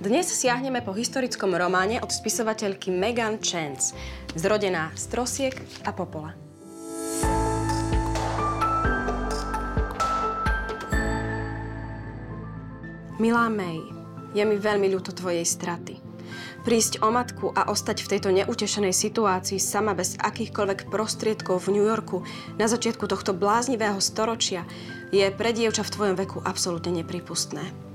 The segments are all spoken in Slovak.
Dnes siahneme po historickom románe od spisovateľky Megan Chance, zrodená z trosiek a popola. Milá May, je mi veľmi ľúto tvojej straty. Prísť o matku a ostať v tejto neutešenej situácii sama bez akýchkoľvek prostriedkov v New Yorku na začiatku tohto bláznivého storočia je pre dievča v tvojom veku absolútne nepripustné.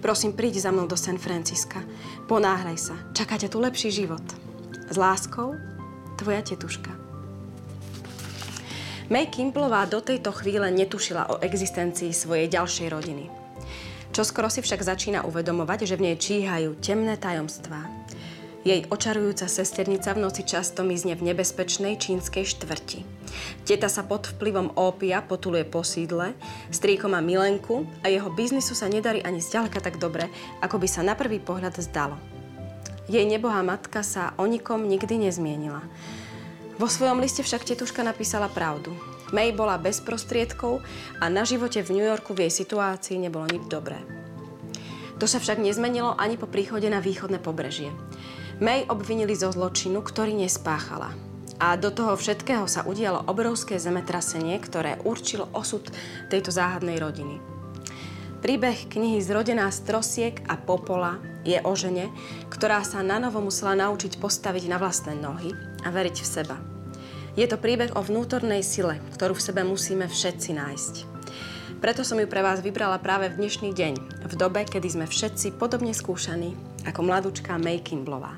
Prosím, príď za mnou do San Francisca. Ponáhľaj sa. Čakáte tu lepší život. S láskou, tvoja tetuška. May Kimplová do tejto chvíle netušila o existencii svojej ďalšej rodiny. Čoskoro si však začína uvedomovať, že v nej číhajú temné tajomstvá. Jej očarujúca sesternica v noci často mizne v nebezpečnej čínskej štvrti. Teta sa pod vplyvom ópia potuluje po sídle, strýko má milenku a jeho biznisu sa nedarí ani zďaleka tak dobre, ako by sa na prvý pohľad zdalo. Jej nebohá matka sa o nikom nikdy nezmienila. Vo svojom liste však tetuška napísala pravdu. May bola bez prostriedkov a na živote v New Yorku v jej situácii nebolo nič dobré. To sa však nezmenilo ani po príchode na východné pobrežie. May obvinili zo zločinu, ktorý nespáchala. A do toho všetkého sa udialo obrovské zemetrasenie, ktoré určilo osud tejto záhadnej rodiny. Príbeh knihy Zrodená z trosiek a popola je o žene, ktorá sa na novo musela naučiť postaviť na vlastné nohy a veriť v seba. Je to príbeh o vnútornej sile, ktorú v sebe musíme všetci nájsť. Preto som ju pre vás vybrala práve v dnešný deň, v dobe, kedy sme všetci podobne skúšaní ako mladúčka Mej Kimblová.